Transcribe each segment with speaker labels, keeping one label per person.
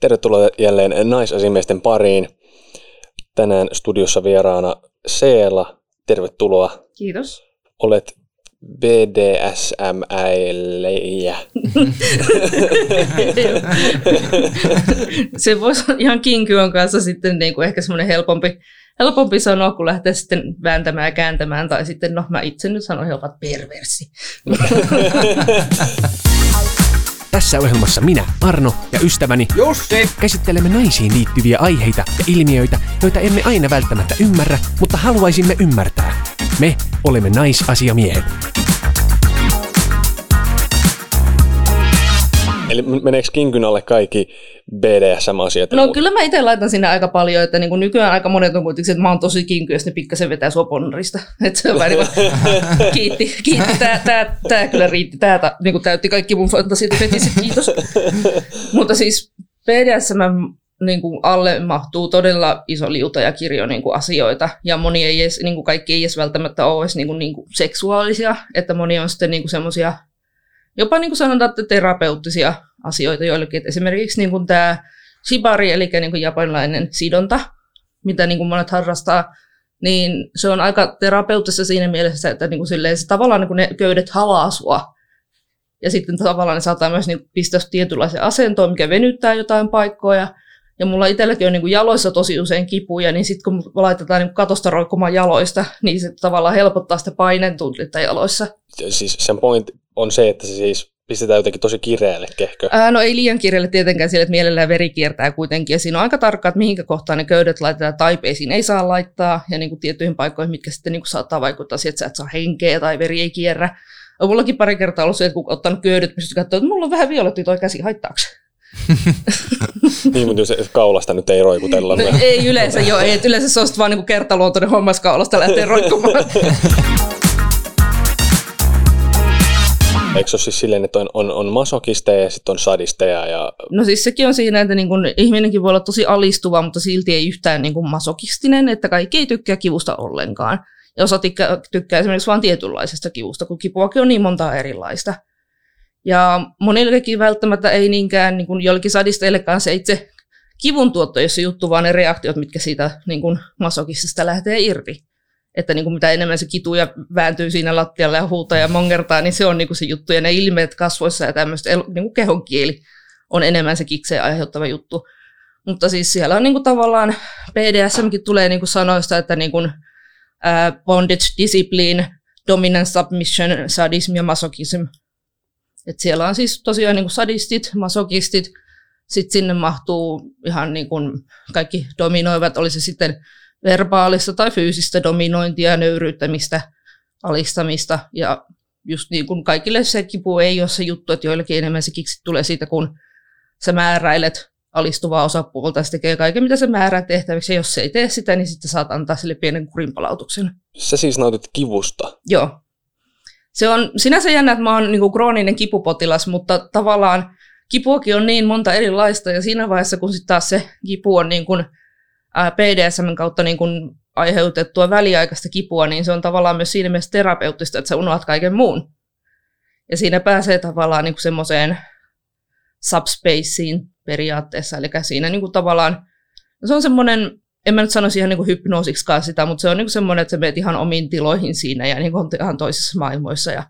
Speaker 1: Tervetuloa jälleen naisasimiesten pariin. Tänään studiossa vieraana Seela. Tervetuloa.
Speaker 2: Kiitos.
Speaker 1: Olet BDSM-äilejä.
Speaker 2: Se voisi olla ihan kinkyön kanssa sitten niin kuin ehkä semmoinen helpompi, helpompi sanoa, kun lähtee sitten vääntämään ja kääntämään. Tai sitten, no mä itse nyt sanon helpot perversi.
Speaker 3: Tässä ohjelmassa minä, Arno ja ystäväni
Speaker 4: Jussi!
Speaker 3: käsittelemme naisiin liittyviä aiheita ja ilmiöitä, joita emme aina välttämättä ymmärrä, mutta haluaisimme ymmärtää. Me olemme naisasiamiehet.
Speaker 1: Eli meneekö kinkyn alle kaikki BDSM-asiat?
Speaker 2: No kyllä mä itse laitan sinne aika paljon, että niin kuin nykyään aika monet on kuitenkin, että mä oon tosi kinky, ja sitten pikkasen vetää sua ponnarista. Että se on vähän niin kuin, kiitti, kiitti, tää, tää, tää kyllä riitti, tää niin kuin täytti kaikki mun fantasiat fetisit, kiitos. Mutta siis BDSM niin kuin alle mahtuu todella iso liuta ja kirjo niin kuin asioita, ja moni ei edes, niin kuin kaikki ei edes välttämättä ole edes niin kuin, niin kuin seksuaalisia, että moni on sitten niin semmoisia jopa niin kuin sanotaan, että terapeuttisia asioita joillekin. Et esimerkiksi niin kuin tämä shibari, eli niin kuin japanilainen sidonta, mitä niin kuin monet harrastaa, niin se on aika terapeuttista siinä mielessä, että niin kuin silleen, se tavallaan niin kuin ne köydet halaa sua. Ja sitten tavallaan ne saattaa myös niin pistää tietynlaisen asentoon, mikä venyttää jotain paikkoja. Ja mulla itselläkin on niin kuin jaloissa tosi usein kipuja, niin sitten kun laitetaan niin katosta roikkumaan jaloista, niin se tavallaan helpottaa sitä paineen jaloissa.
Speaker 1: Siis sen point on se, että se siis pistetään jotenkin tosi kireälle kehkö.
Speaker 2: Ää, no ei liian kireälle tietenkään sille, että mielellään veri kiertää kuitenkin. Ja siinä on aika tarkkaa, että mihinkä kohtaan ne köydet laitetaan taipeisiin ei saa laittaa. Ja niin kuin tiettyihin paikkoihin, mitkä sitten niin kuin saattaa vaikuttaa siihen, että sä et saa henkeä tai veri ei kierrä. On mullakin pari kertaa ollut se, että kun ottanut köydet, pystyy katsoa, että mulla on vähän violetti toi käsi, haittaako
Speaker 1: niin, mutta jos kaulasta nyt ei roikutella.
Speaker 2: No, ei yleensä jo, ei. Yleensä se on vaan niin kertaluontoinen hommas kaulasta lähtee roikkumaan.
Speaker 1: Eikö se ole siis silleen, että on, on, on masokisteja ja sitten on sadisteja? Ja...
Speaker 2: No siis sekin on siinä, että niin kun ihminenkin voi olla tosi alistuva, mutta silti ei yhtään niin kun masokistinen, että kaikki ei tykkää kivusta ollenkaan. Ja osa tykkää, tykkää esimerkiksi vain tietynlaisesta kivusta, kun kipuakin on niin monta erilaista. Ja monillekin välttämättä ei niinkään niin kuin jollekin sadisteillekaan se itse kivun tuotto, jos se juttu, vaan ne reaktiot, mitkä siitä niin kuin masokistista lähtee irti. Että niin kuin mitä enemmän se kituu ja vääntyy siinä lattialle ja huutaa ja mongertaa, niin se on niin kuin se juttu. Ja ne ilmeet kasvoissa ja tämmöistä niin kuin kehon kieli on enemmän se kikseen aiheuttava juttu. Mutta siis siellä on niin kuin tavallaan, PDSMkin tulee niin kuin sanoista, että niin kuin, bondage, discipline, dominance, submission, sadism ja masochism et siellä on siis tosiaan niin kuin sadistit, masokistit, sitten sinne mahtuu ihan niin kuin kaikki dominoivat, oli se sitten verbaalista tai fyysistä dominointia, nöyryyttämistä, alistamista. Ja just niin kuin kaikille se kipu ei ole se juttu, että joillekin enemmän se kiksi tulee siitä, kun sä määräilet alistuvaa osapuolta, se tekee kaiken, mitä se määrää tehtäväksi, ja jos se ei tee sitä, niin sitten saat antaa sille pienen kurinpalautuksen.
Speaker 1: Sä siis nautit kivusta?
Speaker 2: Joo se on sinänsä jännä, että mä oon niin krooninen kipupotilas, mutta tavallaan kipuakin on niin monta erilaista, ja siinä vaiheessa, kun sitten taas se kipu on niin kuin, PDSM kautta niin kuin aiheutettua väliaikaista kipua, niin se on tavallaan myös siinä mielessä terapeuttista, että sä unohat kaiken muun. Ja siinä pääsee tavallaan niin semmoiseen subspaceen periaatteessa, eli siinä niin kuin tavallaan, se on semmoinen en mä nyt sanoisi ihan niin hypnoosiksikaan sitä, mutta se on niin semmoinen, että sä menet ihan omiin tiloihin siinä ja niin kuin ihan toisissa maailmoissa ja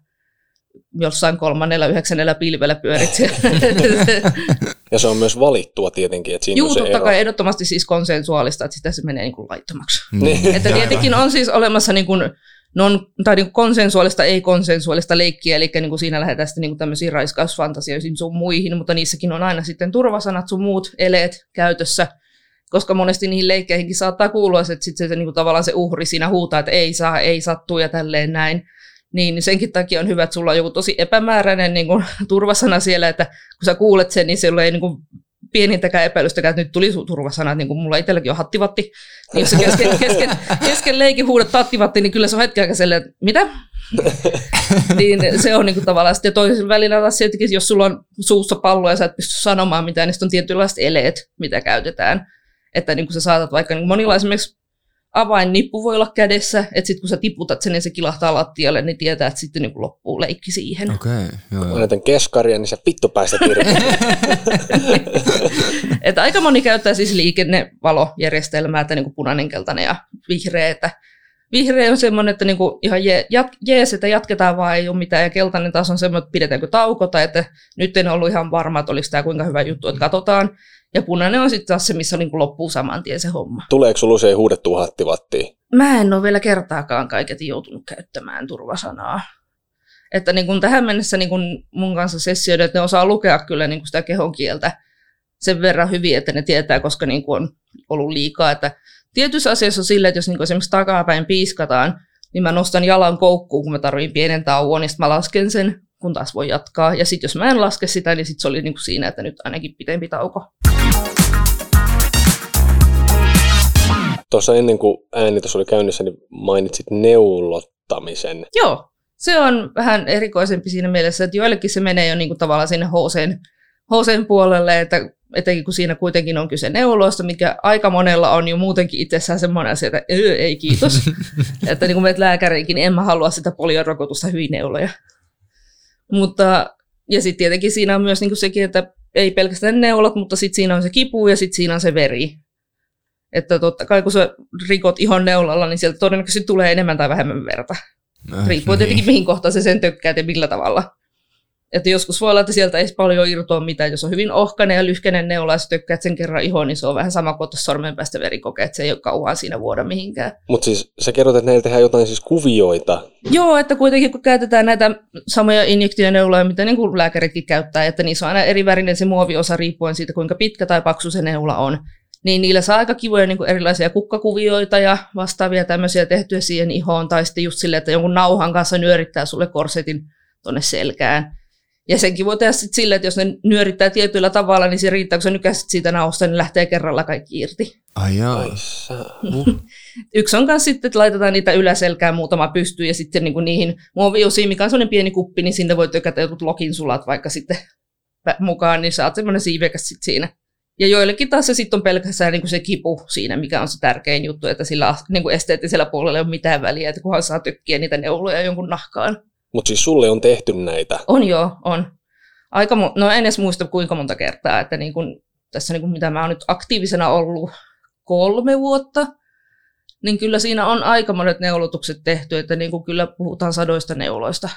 Speaker 2: jossain kolmannella, yhdeksännellä pilvellä pyörit
Speaker 1: Ja se on myös valittua tietenkin. Että siinä
Speaker 2: Juu, totta
Speaker 1: ero.
Speaker 2: kai ehdottomasti siis konsensuaalista, että sitä se menee niin kuin laittomaksi. Niin. Että tietenkin on siis olemassa niin kuin non, tai niin kuin konsensuaalista, ei-konsensuaalista leikkiä, eli niin kuin siinä lähdetään sitten niin kuin tämmöisiin raiskausfantasioihin sun muihin, mutta niissäkin on aina sitten turvasanat sun muut eleet käytössä, koska monesti niihin leikkeihinkin saattaa kuulua, että sitten se, niin kuin tavallaan se uhri siinä huutaa, että ei saa, ei sattu ja tälleen näin. Niin senkin takia on hyvä, että sulla on joku tosi epämääräinen niin kuin, turvasana siellä, että kun sä kuulet sen, niin siellä ei niin kuin, pienintäkään epäilystäkään, että nyt tuli turvasana, niin kuin mulla itselläkin on hattivatti, niin jos sä kesken, kesken, kesken leikin huudat hattivatti, niin kyllä se on hetken aika että mitä? niin se on niin kuin, tavallaan sitten toisella välillä taas sieltäkin, jos sulla on suussa pallo ja sä et pysty sanomaan mitään, niin sitten on tietynlaiset eleet, mitä käytetään. Että niin kuin sä saatat vaikka niin monilla esimerkiksi avainnippu voi olla kädessä, että sitten kun sä tiputat sen ja se kilahtaa lattialle, niin tietää, että sitten niin loppuu leikki siihen.
Speaker 4: Okei, okay, joo,
Speaker 1: Kun näytän keskaria, niin se vittu päästä
Speaker 2: että aika moni käyttää siis liikennevalojärjestelmää, että niin kuin punainen, keltainen ja vihreä. Että vihreä on semmoinen, että niin kuin ihan je, jat, jees, että jatketaan vaan, ei ole mitään. Ja keltainen taas on semmoinen, että pidetäänkö tauko, tai että nyt en ollut ihan varma, että olisi tämä kuinka hyvä juttu, että katsotaan. Ja punainen on sitten taas se, missä niin loppuu saman tien se homma.
Speaker 1: Tuleeko sulla usein huudettua hattivattiin?
Speaker 2: Mä en ole vielä kertaakaan kaiketi joutunut käyttämään turvasanaa. Että niin kun tähän mennessä niin kun mun kanssa sessioida, että ne osaa lukea kyllä niin kun sitä kehon kieltä sen verran hyvin, että ne tietää, koska niin kun on ollut liikaa. Että tietyissä asioissa on silleen, että jos niin esimerkiksi takapäin piiskataan, niin mä nostan jalan koukkuun, kun mä tarvitsen pienen tauon, niin sitten mä lasken sen, kun taas voi jatkaa. Ja sitten jos mä en laske sitä, niin sitten se oli niin kuin siinä, että nyt ainakin pitempi tauko.
Speaker 1: Tuossa ennen kuin äänitys oli käynnissä, niin mainitsit neulottamisen.
Speaker 2: Joo, se on vähän erikoisempi siinä mielessä, että joillekin se menee jo niin kuin tavallaan sinne houseen, houseen puolelle, että etenkin kun siinä kuitenkin on kyse neuloista, mikä aika monella on jo muutenkin itsessään semmoinen asia, että öö, ei kiitos. että niin kun menet lääkäriinkin, niin en mä halua sitä poliorokotusta hyvin neuloja. Mutta, ja sitten tietenkin siinä on myös niin kuin sekin, että ei pelkästään neulot, mutta sitten siinä on se kipu ja sitten siinä on se veri. Että totta kai kun sä rikot ihon neulalla, niin sieltä todennäköisesti tulee enemmän tai vähemmän verta.
Speaker 4: Äh,
Speaker 2: Riippuu tietenkin mihin kohtaan se sen tökkää ja millä tavalla. Että joskus voi olla, että sieltä ei paljon irtoa mitään. Jos on hyvin ohkainen ja lyhkäinen neula ja sä tökkäät sen kerran ihoon, niin se on vähän sama kuin ottaa sormen päästä verikoke, että se ei ole kauan siinä vuoda mihinkään.
Speaker 1: Mutta siis sä kerrot, että näillä tehdään jotain siis kuvioita.
Speaker 2: Joo, että kuitenkin kun käytetään näitä samoja injektioneuloja, mitä niin kuin lääkäritkin käyttää, että niissä on aina eri värinen se muoviosa riippuen siitä, kuinka pitkä tai paksu se neula on, niin niillä saa aika kivoja niin kuin erilaisia kukkakuvioita ja vastaavia tämmöisiä tehtyä siihen ihoon, tai sitten just silleen, että jonkun nauhan kanssa nyörittää sulle korsetin tonne selkään. Ja senkin voi tehdä sitten silleen, että jos ne nyörittää tietyllä tavalla, niin se riittää, kun sä nykäisit siitä nausta, niin lähtee kerralla kaikki irti.
Speaker 4: Ai jaa.
Speaker 1: Sä.
Speaker 2: Yksi on myös sitten, että laitetaan niitä yläselkään muutama pystyyn ja sitten niin kuin niihin muoviosiin, mikä on sellainen pieni kuppi, niin sinne voi tökätä jotkut lokin sulat vaikka sitten mukaan, niin saat semmoinen siivekäs sitten siinä. Ja joillekin taas se sitten on pelkästään niin kuin se kipu siinä, mikä on se tärkein juttu, että sillä niin kuin esteettisellä puolella ei ole mitään väliä, että kunhan saa tökkiä niitä neuloja jonkun nahkaan.
Speaker 1: Mutta siis sulle on tehty näitä.
Speaker 2: On joo, on. Aika mo- no en edes muista kuinka monta kertaa, että niin kun, tässä niin kun, mitä mä oon nyt aktiivisena ollut kolme vuotta, niin kyllä siinä on aika monet neulotukset tehty, että niin kuin kyllä puhutaan sadoista neuloista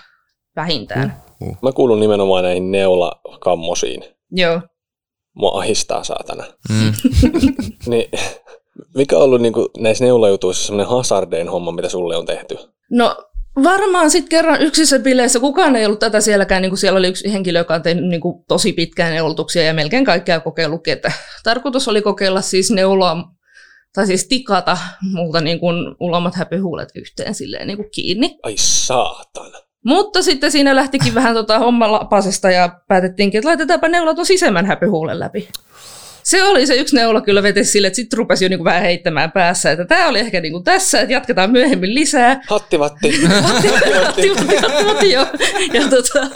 Speaker 2: vähintään.
Speaker 1: Mä kuulun nimenomaan näihin neulakammosiin.
Speaker 2: Joo.
Speaker 1: Mua ahistaa saatana.
Speaker 4: Mm.
Speaker 1: Niin, mikä on ollut niinku näissä neulajutuissa semmoinen hazardein homma, mitä sulle on tehty?
Speaker 2: No varmaan sitten kerran yksissä bileissä, kukaan ei ollut tätä sielläkään, niin kuin siellä oli yksi henkilö, joka on tehnyt niin kuin tosi pitkään neulotuksia ja melkein kaikkea kokeillutkin, että tarkoitus oli kokeilla siis neuloa, tai siis tikata multa niin kuin ulomat häpyhuulet yhteen silleen niin kuin kiinni.
Speaker 1: Ai saatana.
Speaker 2: Mutta sitten siinä lähtikin vähän tota homma lapasesta ja päätettiinkin, että laitetaanpa neula tuon sisemmän häpyhuulen läpi. Se oli se yksi neula kyllä vetesi sille, että sitten rupesi jo niinku vähän heittämään päässä, että tämä oli ehkä niinku tässä, että jatketaan myöhemmin lisää.
Speaker 1: Hattivatti.
Speaker 2: Vatti, vatti, vatti, vatti, joo. Ja tota,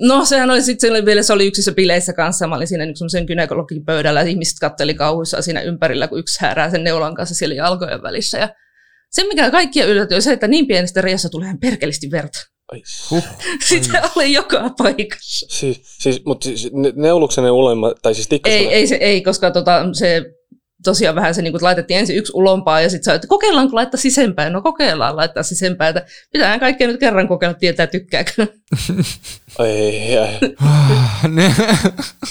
Speaker 2: no sehän oli sitten vielä, se oli yksissä bileissä kanssa, mä olin siinä niin semmoisen gynekologin pöydällä, ihmiset katteli kauhuissaan siinä ympärillä, kun yksi häärää sen neulan kanssa siellä jalkojen välissä. Ja se, mikä kaikkia yllätyi, on se, että niin pienestä reiässä tulee ihan perkelisti verta.
Speaker 1: Ai,
Speaker 4: Huh.
Speaker 2: Sitä oli joka paikassa.
Speaker 1: siis, siis, mutta siis ne, neuluksenne ulemma, tai siis tikkasenne.
Speaker 2: Ei, ei, se, ei koska tota, se tosiaan vähän se, niin kuin, laitettiin ensin yksi ulompaa ja sitten sä että kokeillaanko laittaa sisempään. No kokeillaan laittaa sisempään, että pitää kaikkea nyt kerran kokeilla, tietää tykkääkö.
Speaker 1: Ai, ai.
Speaker 4: Ne-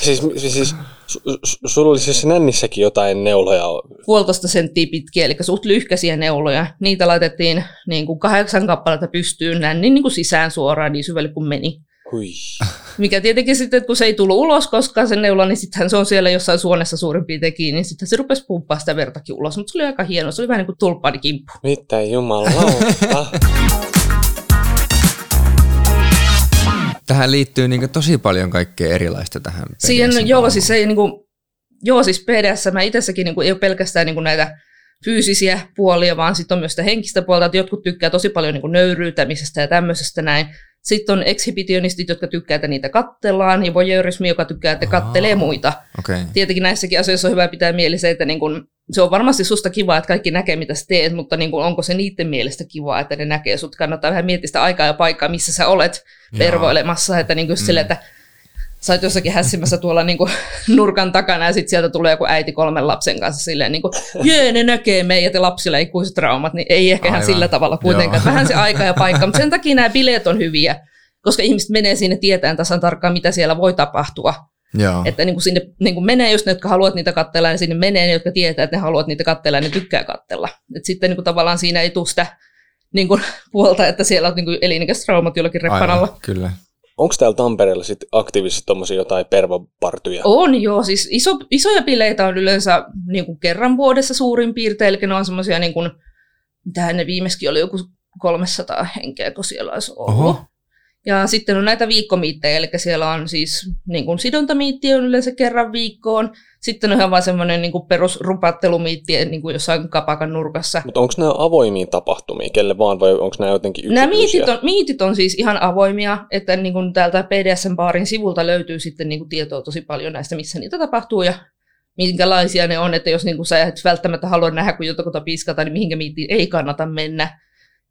Speaker 1: Siis, siis, siis su, su, sulla oli siis nännissäkin jotain neuloja.
Speaker 2: puolitoista senttiä pitkiä, eli suht lyhkäisiä neuloja. Niitä laitettiin niin kuin kahdeksan kappaletta pystyyn nännin niin kuin sisään suoraan niin syvälle kuin meni.
Speaker 1: Hui.
Speaker 2: Mikä tietenkin sitten, että kun se ei tullut ulos koskaan sen neula, niin sittenhän se on siellä jossain suonessa suurin piirtein kiinni, niin sitten se rupesi pumppaa sitä vertakin ulos. Mutta se oli aika hieno, se oli vähän niin kuin tulppaanikimppu.
Speaker 1: Mitä jumalauta.
Speaker 4: Tähän liittyy niin tosi paljon kaikkea erilaista tähän.
Speaker 2: Siihen, joo, siis ei niinku, joo, siis PDS, mä itsessäkin niinku, ei ole pelkästään niinku näitä fyysisiä puolia, vaan sitten on myös sitä henkistä puolta, että jotkut tykkää tosi paljon niinku nöyryytämisestä ja tämmöisestä näin. Sitten on exhibitionistit, jotka tykkää, että niitä kattellaan, ja voyeurismi, joka tykkää, että kattelee
Speaker 4: Aa.
Speaker 2: muita.
Speaker 4: Okei.
Speaker 2: Tietenkin näissäkin asioissa on hyvä pitää mieli se, että niin kun se on varmasti susta kiva, että kaikki näkee, mitä sä teet, mutta niin kuin, onko se niiden mielestä kiva, että ne näkee sut. Kannattaa vähän miettiä sitä aikaa ja paikkaa, missä sä olet pervoilemassa. Että niin kuin mm. sille, että sä oot jossakin hässimässä tuolla niin kuin, nurkan takana ja sitten sieltä tulee joku äiti kolmen lapsen kanssa silleen niin kuin, jee, ne näkee meidät ja lapsilla ikuiset traumat, niin ei ehkä ihan sillä tavalla kuitenkaan. Vähän se aika ja paikka, mutta sen takia nämä bileet on hyviä, koska ihmiset menee sinne tietään tasan tarkkaan, mitä siellä voi tapahtua.
Speaker 4: Joo.
Speaker 2: Että niin kuin sinne niin kuin menee just ne, jotka haluat niitä katsella, ja sinne menee ne, jotka tietää, että ne haluat niitä katsella ja ne tykkää katsella. Et sitten niin kuin tavallaan siinä ei tule sitä niin kuin, puolta, että siellä on niin kuin elinikäiset traumat jollakin reppanalla.
Speaker 4: Aivan, kyllä.
Speaker 1: Onko täällä Tampereella sit aktiivisesti tuommoisia jotain pervopartuja?
Speaker 2: On joo, siis iso, isoja bileitä on yleensä niin kuin kerran vuodessa suurin piirtein, eli ne on semmoisia, niin kuin, mitähän ne viimeiskin oli joku 300 henkeä, kun siellä olisi ollut. Oho. Ja sitten on näitä viikkomiittejä, eli siellä on siis niin kuin sidontamiitti on yleensä kerran viikkoon. Sitten on ihan vaan semmoinen niin perusrupattelumiitti niin kuin jossain kapakan nurkassa.
Speaker 1: Mutta onko nämä avoimia tapahtumia, kelle vaan, vai onko nämä jotenkin
Speaker 2: Nämä
Speaker 1: yksityisiä?
Speaker 2: miitit on, miitit on siis ihan avoimia, että niin kuin täältä PDSM-baarin sivulta löytyy sitten niin kuin tietoa tosi paljon näistä, missä niitä tapahtuu ja minkälaisia ne on, että jos niin kuin sä et välttämättä halua nähdä, kun jotakuta piiskata, niin mihinkä miittiin ei kannata mennä.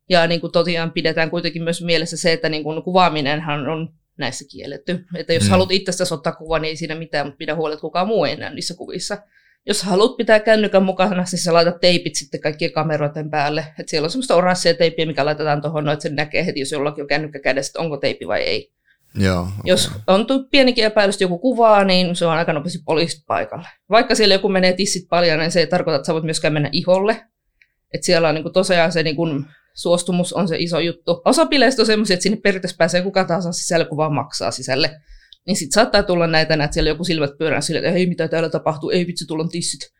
Speaker 2: Ja niin kuin tosiaan pidetään kuitenkin myös mielessä se, että niin kuin kuvaaminenhan on näissä kielletty. Että jos mm. haluat itsestäsi ottaa kuvan, niin ei siinä mitään, mutta pidä huolta, että kukaan muu ei näy niissä kuvissa. Jos haluat pitää kännykän mukana, niin sä laitat teipit sitten kaikkien kameroiden päälle. Että siellä on semmoista oranssia teippiä, mikä laitetaan tuohon, no, että se näkee heti, jos jollakin on kännykkä kädessä, että onko teippi vai ei.
Speaker 4: Joo, okay.
Speaker 2: Jos on tu- pienikin epäilys, joku kuvaa, niin se on aika nopeasti poliisit paikalle. Vaikka siellä joku menee tissit paljon, niin se ei tarkoita, että sä voit myöskään mennä iholle. Että siellä on niin kuin tosiaan se niin kuin suostumus on se iso juttu. Osa bileistä on semmoisia, että sinne periaatteessa pääsee kuka tahansa sisälle, kun vaan maksaa sisälle. Niin sitten saattaa tulla näitä, että siellä joku silmät pyörää sille, että hei, mitä täällä tapahtuu, ei vitsi, tulla on tissit.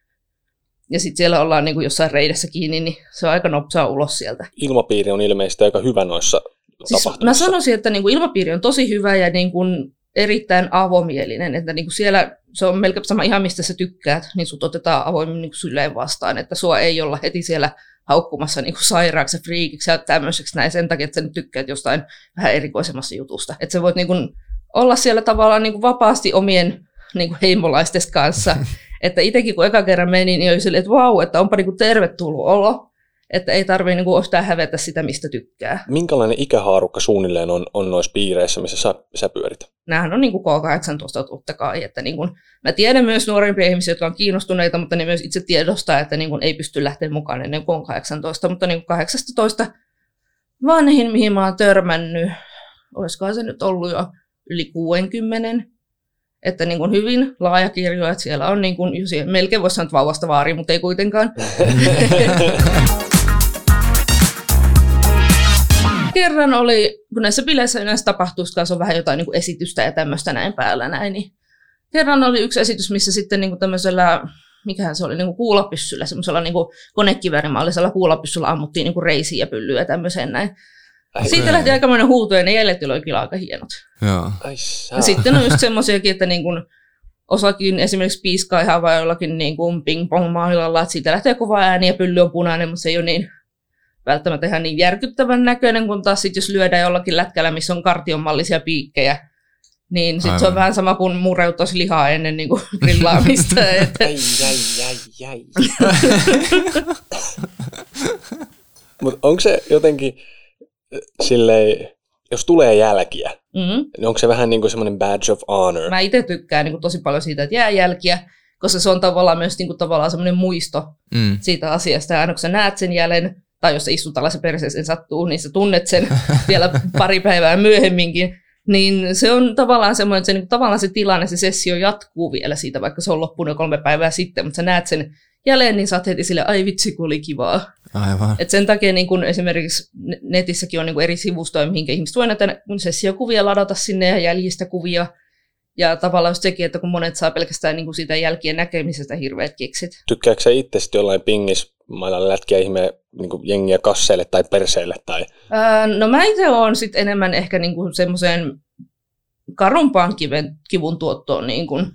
Speaker 2: Ja sitten siellä ollaan niin kuin jossain reidessä kiinni, niin se on aika nopsaa ulos sieltä.
Speaker 1: Ilmapiiri on ilmeisesti aika hyvä noissa
Speaker 2: Siis mä sanoisin, että niin kuin ilmapiiri on tosi hyvä ja niin kuin erittäin avomielinen, että niin kuin siellä se on melkein sama ihan mistä sä tykkäät, niin sut otetaan avoimin niin kuin vastaan, että sua ei olla heti siellä haukkumassa niin kuin sairaaksi ja friikiksi ja tämmöiseksi näin sen takia, että sä nyt tykkäät jostain vähän erikoisemmasta jutusta. Että sä voit niin kuin olla siellä tavallaan niin kuin vapaasti omien niin kuin heimolaistes kanssa. että itsekin kun eka kerran menin, niin oli silleen, että vau, että onpa niin kuin tervetullut olo. Että ei tarvitse niin yhtään hävetä sitä, mistä tykkää.
Speaker 1: Minkälainen ikähaarukka suunnilleen on, on noissa piireissä, missä sä, sä pyörit?
Speaker 2: Nämähän on niin kuin K18 totta kai. Että niin kuin, mä tiedän myös nuorempia ihmisiä, jotka on kiinnostuneita, mutta ne myös itse tiedostaa, että niin kuin ei pysty lähteä mukaan ennen kuin on 18. Mutta niin kuin 18 vanhin, mihin mä oon törmännyt, olisikohan se nyt ollut jo yli 60, että niin kuin hyvin laaja kirjo, että siellä on niin kuin, melkein voisi sanoa, että vauvasta vaari, mutta ei kuitenkaan. Kerran oli, kun näissä bileissä yleensä tapahtuu, kanssa on vähän jotain niin kuin esitystä ja tämmöistä näin päällä näin, niin kerran oli yksi esitys, missä sitten niin kuin tämmöisellä, mikähän se oli, niin kuin kuulapyssyllä, semmoisella niin kuin konekiväärimallisella kuulapyssyllä ammuttiin niin kuin reisiä ja pyllyä ja tämmöiseen näin.
Speaker 1: Ai,
Speaker 2: Siitä lähti aikamoinen huuto ja ne jäljet oli kyllä aika hienot.
Speaker 4: Joo.
Speaker 2: Ja sitten on just semmoisiakin, että niin kuin osakin esimerkiksi piiskaa ihan vai jollakin niin kuin ping-pong-mailalla, että siitä lähtee kova ääni ja pylly on punainen, mutta se ei ole niin välttämättä ihan niin järkyttävän näköinen, kun taas sit jos lyödään jollakin lätkällä, missä on kartionmallisia piikkejä, niin sitten se on vähän sama kuin mureuttaisi lihaa ennen niin kuin grillaamista. että,
Speaker 1: Ai, ai, ai, ai. Mutta onko se jotenkin äh, silleen, jos tulee jälkiä,
Speaker 2: mm,
Speaker 1: niin onko se vähän niin kuin semmoinen badge of honor?
Speaker 2: mä itse tykkään niin kuin tosi paljon siitä, että jää jälkiä, koska se on tavallaan myös niin kuin, tavallaan semmoinen muisto
Speaker 4: Mm.
Speaker 2: siitä asiasta. Ja aina kun sä näet sen jäljen, tai jos sä istut tällaisen perseeseen sattuu, niin sä tunnet sen vielä pari päivää myöhemminkin. Niin se on tavallaan semmoinen, että se, niin, tavallaan se tilanne, se sessio jatkuu vielä siitä, vaikka se on loppunut jo kolme päivää sitten, mutta sä näet sen jälleen, niin sä oot heti sille, ai vitsi, kun oli kivaa.
Speaker 4: Aivan.
Speaker 2: Et sen takia niin kun esimerkiksi ne- netissäkin on niin kun eri sivustoja, mihinkä ihmiset voi näitä sessiokuvia ladata sinne ja jäljistä kuvia. Ja tavallaan just sekin, että kun monet saa pelkästään niin kuin siitä jälkien näkemisestä hirveät kiksit.
Speaker 1: Tykkääkö sä itse jollain pingis mailla lätkiä ihme niin jengiä kasseille tai perseille? Tai...
Speaker 2: Öö, no mä itse oon sitten enemmän ehkä niin kuin semmoiseen karumpaan kiven, kivun tuottoon niin kuin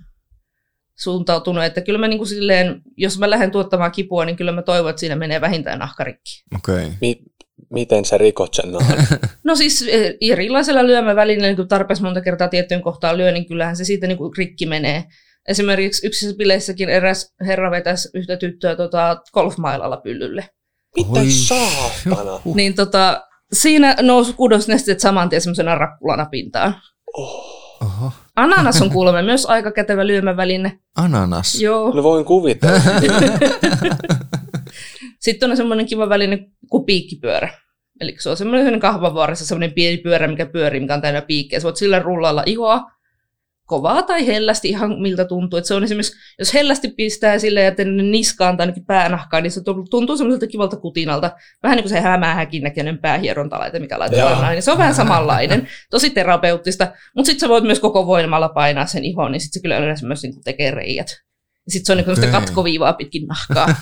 Speaker 2: suuntautunut, että kyllä mä niin kuin silleen, jos mä lähden tuottamaan kipua, niin kyllä mä toivon, että siinä menee vähintään nahkarikki.
Speaker 4: Okei. Okay.
Speaker 1: Mi- miten sä rikot sen nahan?
Speaker 2: No siis eh, erilaisella lyömävälineellä, niin kun tarpeeksi monta kertaa tiettyyn kohtaan lyö, niin kyllähän se siitä niin kuin rikki menee. Esimerkiksi yksissä bileissäkin eräs herra vetäisi yhtä tyttöä tota, golfmailalla pyllylle.
Speaker 1: Mitä
Speaker 4: Oi.
Speaker 1: saatana?
Speaker 2: Niin tota, siinä nousi kudosnesteet saman tien semmoisena rakkulana pintaan.
Speaker 1: Oh.
Speaker 4: Oho.
Speaker 2: Ananas on kuulemma myös aika kätevä lyömäväline.
Speaker 4: Ananas.
Speaker 2: Joo.
Speaker 1: No voin kuvitella.
Speaker 2: Sitten on semmoinen kiva väline kuin piikkipyörä. Eli se on semmoinen kahvavuoressa semmoinen pieni pyörä, mikä pyörii, mikä on täynnä piikkejä. Sä voit sillä rullalla ihoa kovaa tai hellästi, ihan miltä tuntuu. Et se on esimerkiksi, jos hellästi pistää sille ja tänne niskaan tai päänahkaan, niin se tuntuu semmoiselta kivalta kutinalta. Vähän niin kuin se hämähäkin näköinen päähierontalaite, mikä laitetaan näin. Niin se on vähän samanlainen, tosi terapeuttista. Mutta sitten sä voit myös koko voimalla painaa sen ihon, niin sitten se kyllä yleensä myös niin tekee reijät. Sitten se on niin okay. katkoviivaa pitkin nahkaa.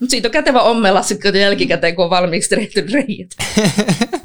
Speaker 2: Mutta siitä on kätevä ommella sitten jälkikäteen, kun on valmiiksi tehty reijät.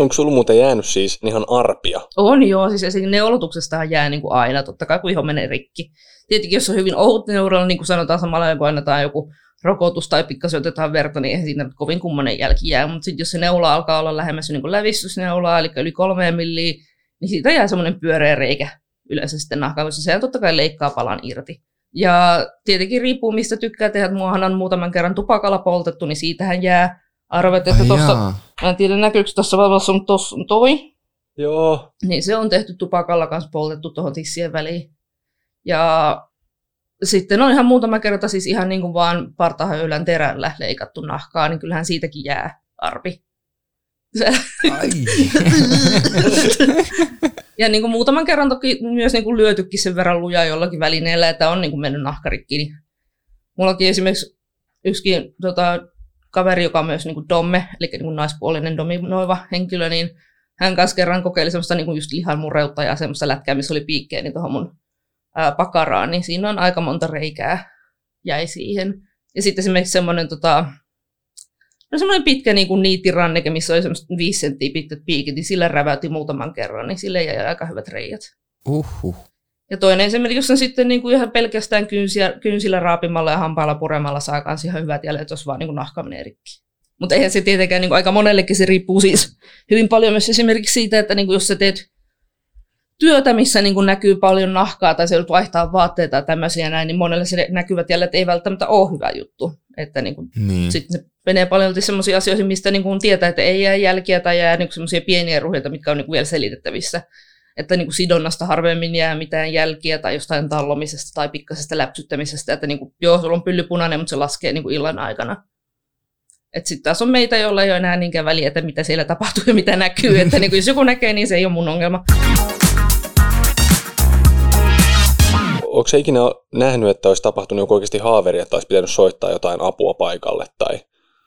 Speaker 1: Onko sulla muuten jäänyt siis ihan arpia?
Speaker 2: On joo, siis esimerkiksi neulotuksestahan jää niin kuin aina, totta kai kun iho menee rikki. Tietenkin jos on hyvin ohut neuralla, niin kuin sanotaan samalla, kun annetaan joku rokotus tai pikkasen otetaan verta, niin eihän siinä kovin kummonen jälki jää. Mutta sitten jos se neula alkaa olla lähemmäs niin kuin lävistysneulaa, eli yli kolmeen milliä, niin siitä jää semmoinen pyöreä reikä yleensä sitten nahkaan, koska se totta kai leikkaa palan irti. Ja tietenkin riippuu, mistä tykkää tehdä. Muahan on muutaman kerran tupakalla poltettu, niin siitähän jää arvet, että
Speaker 4: Ai
Speaker 2: tuossa, mä en tiedä näkyykö tuossa valossa, mutta tuossa on toi,
Speaker 1: Joo.
Speaker 2: niin se on tehty tupakalla kanssa poltettu tuohon tissien väliin. Ja sitten on ihan muutama kerta siis ihan niin kuin vaan partahöylän terällä leikattu nahkaa, niin kyllähän siitäkin jää arpi.
Speaker 4: Ai.
Speaker 2: Ja niin kuin muutaman kerran toki myös niin kuin lyötykin sen verran lujaa jollakin välineellä, että on niin kuin mennyt nahkarikki. Niin mullakin esimerkiksi yksikin tota, kaveri, joka on myös niin kuin domme, eli niin kuin naispuolinen dominoiva henkilö, niin hän kanssa kerran kokeili semmoista niin kuin just lihan mureutta ja semmoista lätkää, missä oli piikkejä niin tuohon mun ää, pakaraan, niin siinä on aika monta reikää jäi siihen. Ja sitten esimerkiksi semmoinen tota, no semmoinen pitkä niin kuin niitiranneke, missä oli semmoista viisi senttiä pitkät piikit, niin sillä räväytti muutaman kerran, niin sille jäi aika hyvät reijät.
Speaker 4: Uhuh.
Speaker 2: Ja toinen esimerkiksi on sitten niin kuin ihan pelkästään kynsiä, kynsillä raapimalla ja hampailla puremalla saa kans ihan hyvät jäljet, jos vaan niin kuin nahka menee rikki. Mutta eihän se tietenkään niin kuin aika monellekin se riippuu siis hyvin paljon myös esimerkiksi siitä, että niin kuin jos sä teet työtä, missä niin kuin näkyy paljon nahkaa tai se joudut vaihtaa vaatteita ja tämmöisiä näin, niin monelle se näkyvät jäljet ei välttämättä ole hyvä juttu. Että niin kuin
Speaker 4: Niin.
Speaker 2: sitten ne menee paljon semmoisiin asioihin, mistä niin kuin tietää, että ei jää jälkiä tai jää niin semmoisia pieniä ruheita, mitkä on niin kuin vielä selitettävissä. Että niin kuin sidonnasta harvemmin jää mitään jälkiä tai jostain tallomisesta tai pikkasesta läpsyttämisestä. Että niin kuin, joo, sulla on pylly punainen, mutta se laskee niin kuin illan aikana. Sitten taas on meitä, joilla ei ole enää niinkään väliä, että mitä siellä tapahtuu ja mitä näkyy. Että niin kuin, jos joku näkee, niin se ei ole mun ongelma.
Speaker 1: Onko se ikinä nähnyt, että olisi tapahtunut joku oikeasti haaveri, että olisi pitänyt soittaa jotain apua paikalle? Tai...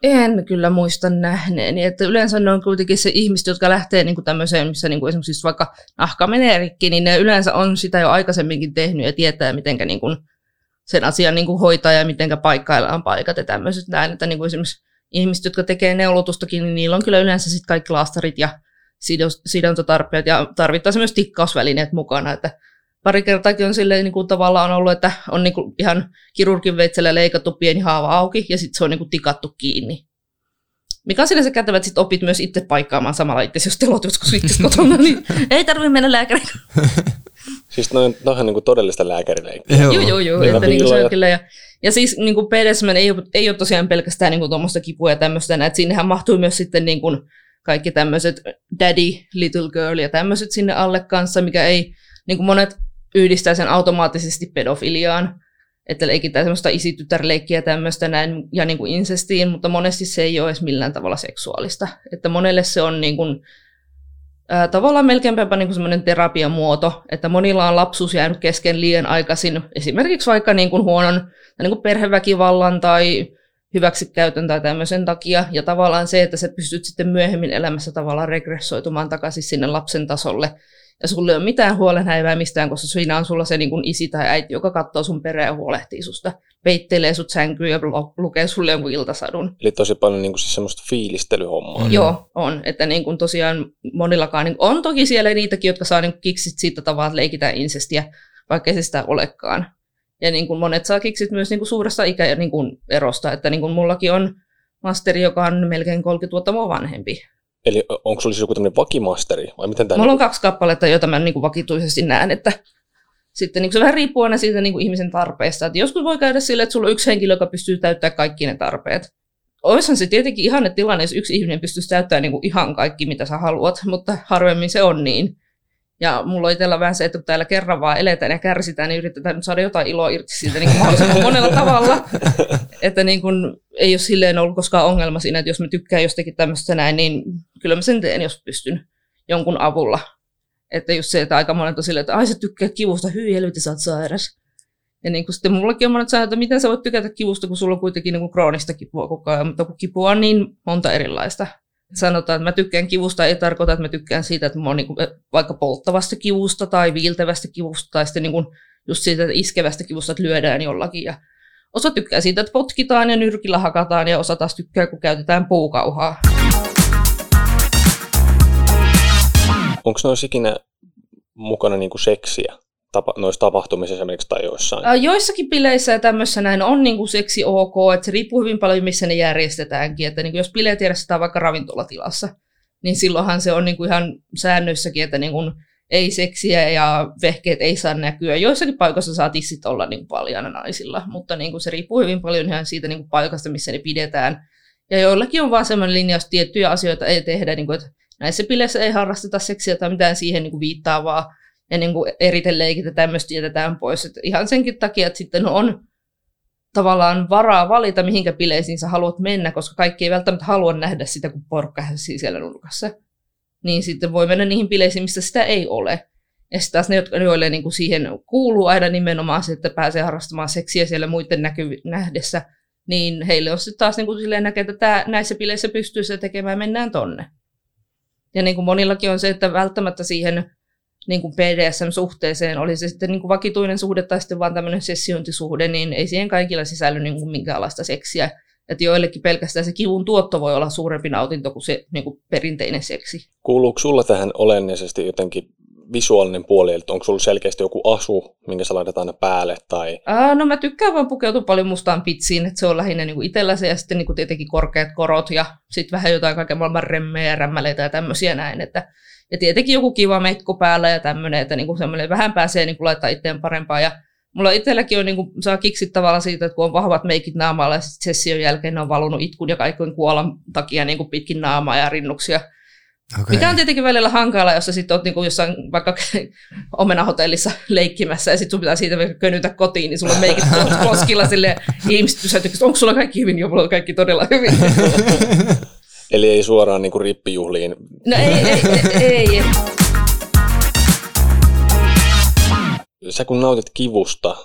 Speaker 2: En kyllä muista nähneeni, että yleensä ne on kuitenkin se ihmiset, jotka lähtee niin kuin tämmöiseen, missä niin kuin esimerkiksi just vaikka nahka menee rikki, niin ne yleensä on sitä jo aikaisemminkin tehnyt ja tietää, miten niin kuin sen asian niin kuin hoitaa ja miten paikkaillaan paikat ja tämmöiset näin, että niin kuin esimerkiksi ihmiset, jotka tekee neulotustakin, niin niillä on kyllä yleensä sitten kaikki laastarit ja sidontatarpeet ja tarvittaisiin myös tikkausvälineet mukana, että pari kertaakin on silleen niin kuin tavallaan ollut, että on niin kuin ihan kirurgin veitsellä leikattu pieni haava auki ja sitten se on niin kuin tikattu kiinni. Mikä on sinänsä kätevä, että sit opit myös itse paikkaamaan samalla itse, jos telot joskus itse kotona, niin ei tarvitse mennä lääkäriin.
Speaker 1: Siis noin, noinhan niin kuin todellista lääkärileikkiä.
Speaker 2: Joo, joo, joo. Että niin se on kyllä. Ja, ja siis niin kuin PDSM ei ole, ei ole tosiaan pelkästään niin tuommoista kipua ja tämmöistä, että sinnehän mahtuu myös sitten niin kuin kaikki tämmöiset daddy, little girl ja tämmöiset sinne alle kanssa, mikä ei, niin kuin monet yhdistää sen automaattisesti pedofiliaan, että leikitään semmoista isitytärleikkiä tämmöistä näin, ja niin kuin incestiin, mutta monesti se ei ole edes millään tavalla seksuaalista. Että monelle se on niin kuin, ää, tavallaan melkeinpä niin semmoinen terapiamuoto, että monilla on lapsuus jäänyt kesken liian aikaisin, esimerkiksi vaikka niin kuin huonon tai niin kuin perheväkivallan tai hyväksikäytön tai tämmöisen takia, ja tavallaan se, että sä pystyt sitten myöhemmin elämässä tavallaan regressoitumaan takaisin sinne lapsen tasolle, ja sulla ei ole mitään huolenhäivää mistään, koska siinä on sulla se niin kuin isi tai äiti, joka katsoo sun perään ja huolehtii susta, peittelee sut sänkyyn ja lu- lukee sulle jonkun iltasadun.
Speaker 1: Eli tosi paljon niin kuin siis semmoista fiilistelyhommaa.
Speaker 2: Mm. Joo, on. Että niin kuin tosiaan monillakaan, niin on toki siellä niitäkin, jotka saa niin kuin kiksit siitä tavalla, että leikitään insestiä, vaikka ei se sitä olekaan. Ja niin kuin monet saa kiksit myös niin kuin suuresta ikä- niin kuin erosta, että niin kuin mullakin on masteri, joka on melkein 30 vuotta mua vanhempi.
Speaker 1: Eli onko sulla siis joku tämmöinen vakimasteri? Vai miten tämä
Speaker 2: Mulla on kaksi kappaletta, joita mä niin kuin vakituisesti näen, että sitten niin se vähän riippuu aina siitä niin kuin ihmisen tarpeesta. Että joskus voi käydä sille, että sulla on yksi henkilö, joka pystyy täyttämään kaikki ne tarpeet. Oishan se tietenkin ihanne tilanne, jos yksi ihminen pystyisi täyttämään niin kuin ihan kaikki, mitä sä haluat, mutta harvemmin se on niin. Ja mulla on itsellä vähän se, että kun täällä kerran vaan eletään ja kärsitään, niin yritetään nyt saada jotain iloa irti siitä niin mahdollisimman monella tavalla. Että niin kuin, ei ole silleen ollut koskaan ongelma siinä, että jos mä tykkään jostakin tämmöistä näin, niin kyllä mä sen teen, jos pystyn jonkun avulla. Että just se, että aika monet on silleen, että ai sä tykkäät kivusta, hyi helvetti, sä oot sairas. Ja niin kuin sitten mullakin on monet sanoo, että miten sä voit tykätä kivusta, kun sulla on kuitenkin niin kuin kroonista kipua koko ajan, mutta kun kipua on niin monta erilaista. Sanotaan, että mä tykkään kivusta, ei tarkoita, että mä tykkään siitä, että mä oon niin kuin vaikka polttavasta kivusta tai viiltävästä kivusta tai sitten niin kuin just siitä että iskevästä kivusta, että lyödään jollakin. Ja osa tykkää siitä, että potkitaan ja nyrkillä hakataan ja osa taas tykkää, kun käytetään puukauhaa.
Speaker 1: Onko noissa ikinä mukana niinku seksiä tapa, noissa tapahtumissa esimerkiksi tai joissain?
Speaker 2: Ää, Joissakin bileissä ja tämmöissä näin on niin kuin seksi ok, että se riippuu hyvin paljon, missä ne järjestetäänkin. Että niin kuin jos bileet järjestetään vaikka ravintolatilassa, niin silloinhan se on niin kuin ihan säännöissäkin, että niin kuin ei seksiä ja vehkeet ei saa näkyä. Joissakin paikoissa saa tissit olla niin paljon naisilla, mutta niin kuin se riippuu hyvin paljon ihan siitä niin kuin paikasta, missä ne pidetään. Ja joillakin on vaan sellainen linja, jos tiettyjä asioita ei tehdä, niin kuin, että näissä bileissä ei harrasteta seksiä tai mitään siihen niin kuin viittaavaa, ja niin kuin eriten leikit ja tämmöistä jätetään pois. Et ihan senkin takia, että sitten on tavallaan varaa valita, mihinkä bileisiin sä haluat mennä, koska kaikki ei välttämättä halua nähdä sitä, kun häsii siellä nurkassa. Niin sitten voi mennä niihin bileisiin, missä sitä ei ole. Ja sitten taas ne, jotka, joille niin kuin siihen kuuluu aina nimenomaan se, että pääsee harrastamaan seksiä siellä muiden näky- nähdessä, niin heille on sitten taas niin kuin silleen näkee, että tää, näissä bileissä pystyy se tekemään, mennään tonne. Ja niin kuin monillakin on se, että välttämättä siihen niin kuin BDSM-suhteeseen, oli se sitten niin kuin vakituinen suhde tai sitten vaan tämmöinen sessiointisuhde, niin ei siihen kaikilla sisälly niin kuin minkäänlaista seksiä. Että joillekin pelkästään se kivun tuotto voi olla suurempi nautinto kuin se niin kuin perinteinen seksi.
Speaker 1: Kuuluuko sulla tähän olennaisesti jotenkin visuaalinen puoli, että onko sulla selkeästi joku asu, minkä sä laitat aina päälle? Tai...
Speaker 2: Ää, no mä tykkään vaan pukeutua paljon mustaan pitsiin, että se on lähinnä niin kuin itsellä se ja sitten niin kuin tietenkin korkeat korot ja sitten vähän jotain kaiken maailman remmejä ja rämmäleitä ja tämmöisiä näin, että ja tietenkin joku kiva mekko päällä ja tämmöinen, että niinku semmoinen vähän pääsee niinku laittaa itseään parempaa. Ja mulla itselläkin on, niinku, saa kiksit tavallaan siitä, että kun on vahvat meikit naamalla ja session jälkeen ne on valunut itkun ja kaiken kuolan takia niinku pitkin naamaa ja rinnuksia.
Speaker 4: Okay.
Speaker 2: Mikä on tietenkin välillä hankala, jos sä sitten oot niinku jossain vaikka omenahotellissa leikkimässä ja sitten sun pitää siitä vielä könytä kotiin, niin sulla on meikit koskilla silleen, ihmiset pysäytyy, onko sulla kaikki hyvin? Joo, mulla on kaikki todella hyvin.
Speaker 1: Eli ei suoraan niin kuin rippijuhliin.
Speaker 2: No ei, ei, ei, ei.
Speaker 1: Sä kun nautit kivusta,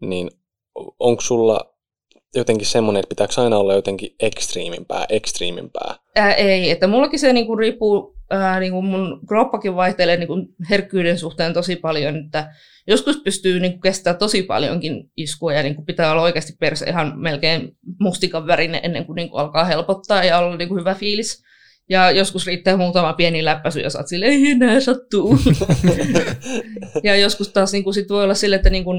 Speaker 1: niin onko sulla jotenkin semmoinen, että pitääkö aina olla jotenkin ekstriimimpää, ekstriimimpää?
Speaker 2: Ää, ei, että mullakin se niinku riippuu, ää, niinku mun kroppakin vaihtelee niinku herkkyyden suhteen tosi paljon, että joskus pystyy niinku kestämään tosi paljonkin iskua ja niinku pitää olla oikeasti perse ihan melkein mustikan värinen ennen kuin niinku alkaa helpottaa ja olla niinku hyvä fiilis. Ja joskus riittää muutama pieni läppäsy ja sä oot silleen, ei enää sattuu. ja joskus taas niinku sit voi olla sille, että niinku,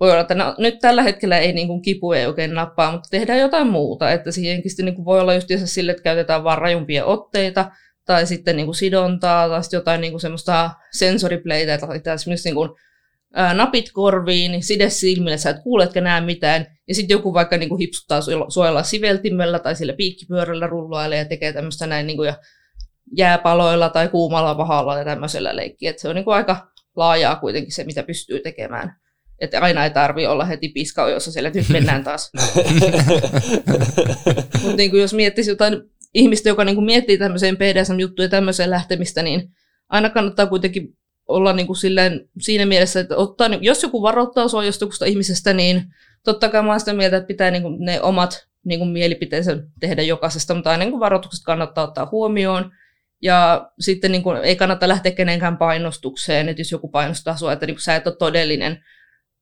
Speaker 2: voi olla, että no, nyt tällä hetkellä ei niinku kipu ei oikein nappaa, mutta tehdään jotain muuta. Että siihenkin sitten niinku voi olla just sille, että käytetään vaan rajumpia otteita, tai sitten niinku sidontaa, tai sitten jotain niinku semmoista sensoripleitä, tai esimerkiksi niinku, ää, napit korviin, niin side silmille, sä et kuule etkä näe mitään, ja sitten joku vaikka niinku hipsuttaa suojella siveltimellä tai sillä piikkipyörällä rullailee ja tekee tämmöistä näin niinku, ja jääpaloilla tai kuumalla vahalla ja tämmöisellä leikkiä. Se on niinku aika laajaa kuitenkin se, mitä pystyy tekemään. Että aina ei tarvi olla heti piska, jossa siellä nyt mennään taas. Mutta niin jos miettisi jotain ihmistä, joka niin kuin miettii tämmöiseen BDSM-juttuun ja tämmöiseen lähtemistä, niin aina kannattaa kuitenkin olla niin kuin silleen, siinä mielessä, että ottaa, jos joku varoittaa sua jostakusta ihmisestä, niin totta kai mä sitä mieltä, että pitää niin kuin ne omat niin kuin mielipiteensä tehdä jokaisesta, mutta aina niin kuin varoitukset kannattaa ottaa huomioon. Ja sitten niin kuin, ei kannata lähteä kenenkään painostukseen, että jos joku painostaa sua, että niin kuin, sä et ole todellinen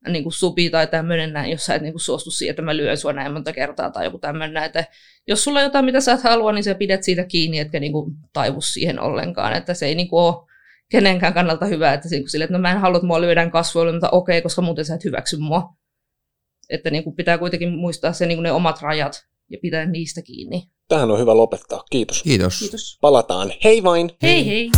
Speaker 2: niin kuin supi tai tämmöinen näin, jos sä et niin kuin suostu siihen, että mä lyön sua näin monta kertaa tai joku tämmöinen näin. Että jos sulla on jotain, mitä sä et halua, niin sä pidät siitä kiinni, etkä niin kuin taivu siihen ollenkaan. Että se ei niin kuin ole kenenkään kannalta hyvä, että, niin kuin sille, että no mä en halua, että mua lyödään kasvoille, mutta okei, koska muuten sä et hyväksy mua. Että niin kuin pitää kuitenkin muistaa se, niin kuin ne omat rajat ja pitää niistä kiinni.
Speaker 1: tähän on hyvä lopettaa. Kiitos.
Speaker 4: Kiitos.
Speaker 2: Kiitos.
Speaker 1: Palataan. Hei vain!
Speaker 2: Hei hei!